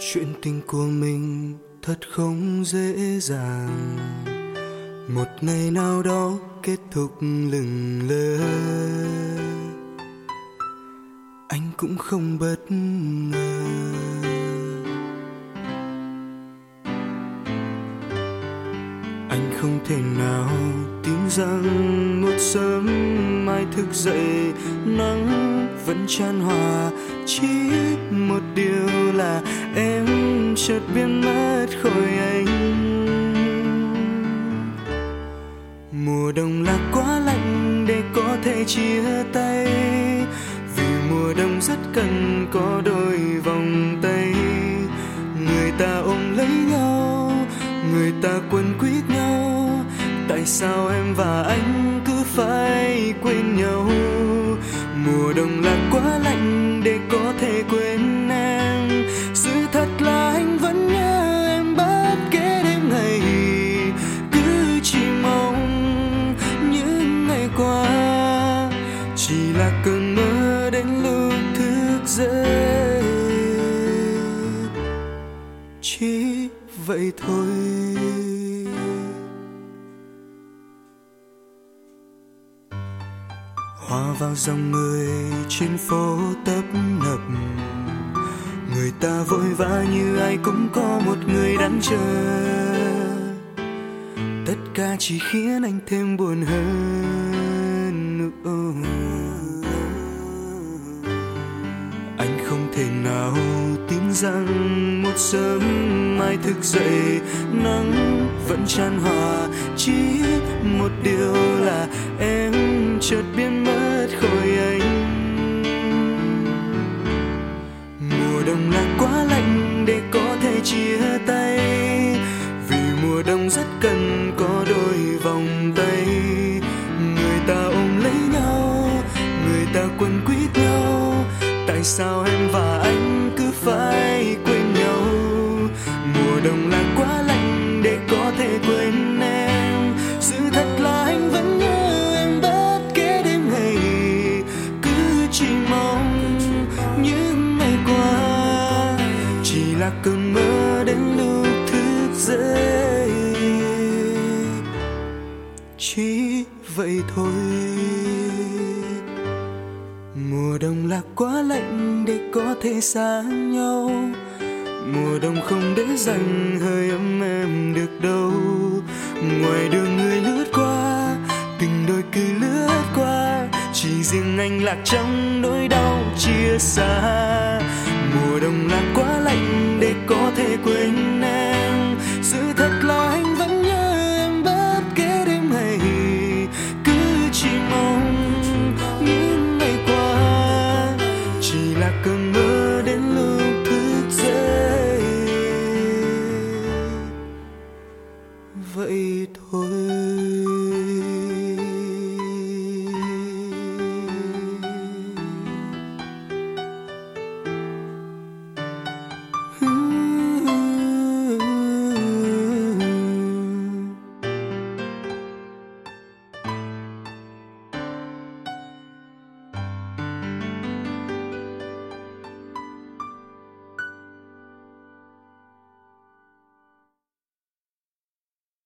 chuyện tình của mình thật không dễ dàng. Một ngày nào đó kết thúc lừng lơ. Anh cũng không bất ngờ. Anh không thể nào tin rằng một sớm mai thức dậy nắng vẫn chan hòa. Chỉ một điều chợt biến mất khỏi anh. Mùa đông là quá lạnh để có thể chia tay, vì mùa đông rất cần có đôi vòng tay. Người ta ôm lấy nhau, người ta quấn quýt nhau, tại sao em và anh cứ phải quên nhau? Mùa đông là quá lạnh vậy thôi. Hòa vào dòng người trên phố tấp nập. Người ta vội vã như ai cũng có một người đang chờ. Tất cả chỉ khiến anh thêm buồn hơn. Oh. anh không thể nào rằng một sớm mai thức dậy, nắng vẫn chan hòa. Chỉ một điều là em chợt biến mất khỏi anh. Mùa đông là quá lạnh để có thể chia tay. Vì mùa đông rất cần có đôi vòng tay. Người ta ôm lấy nhau, người ta quấn quýt nhau. Tại sao em vậy thôi. Mùa đông là quá lạnh để có thể xa nhau. Mùa đông không để dành hơi ấm em được đâu. Ngoài đường người lướt qua từng đôi cứ lướt qua. Chỉ riêng anh lạc trong nỗi đau chia xa. Mùa đông là quá lạnh để có thể quên vậy thôi.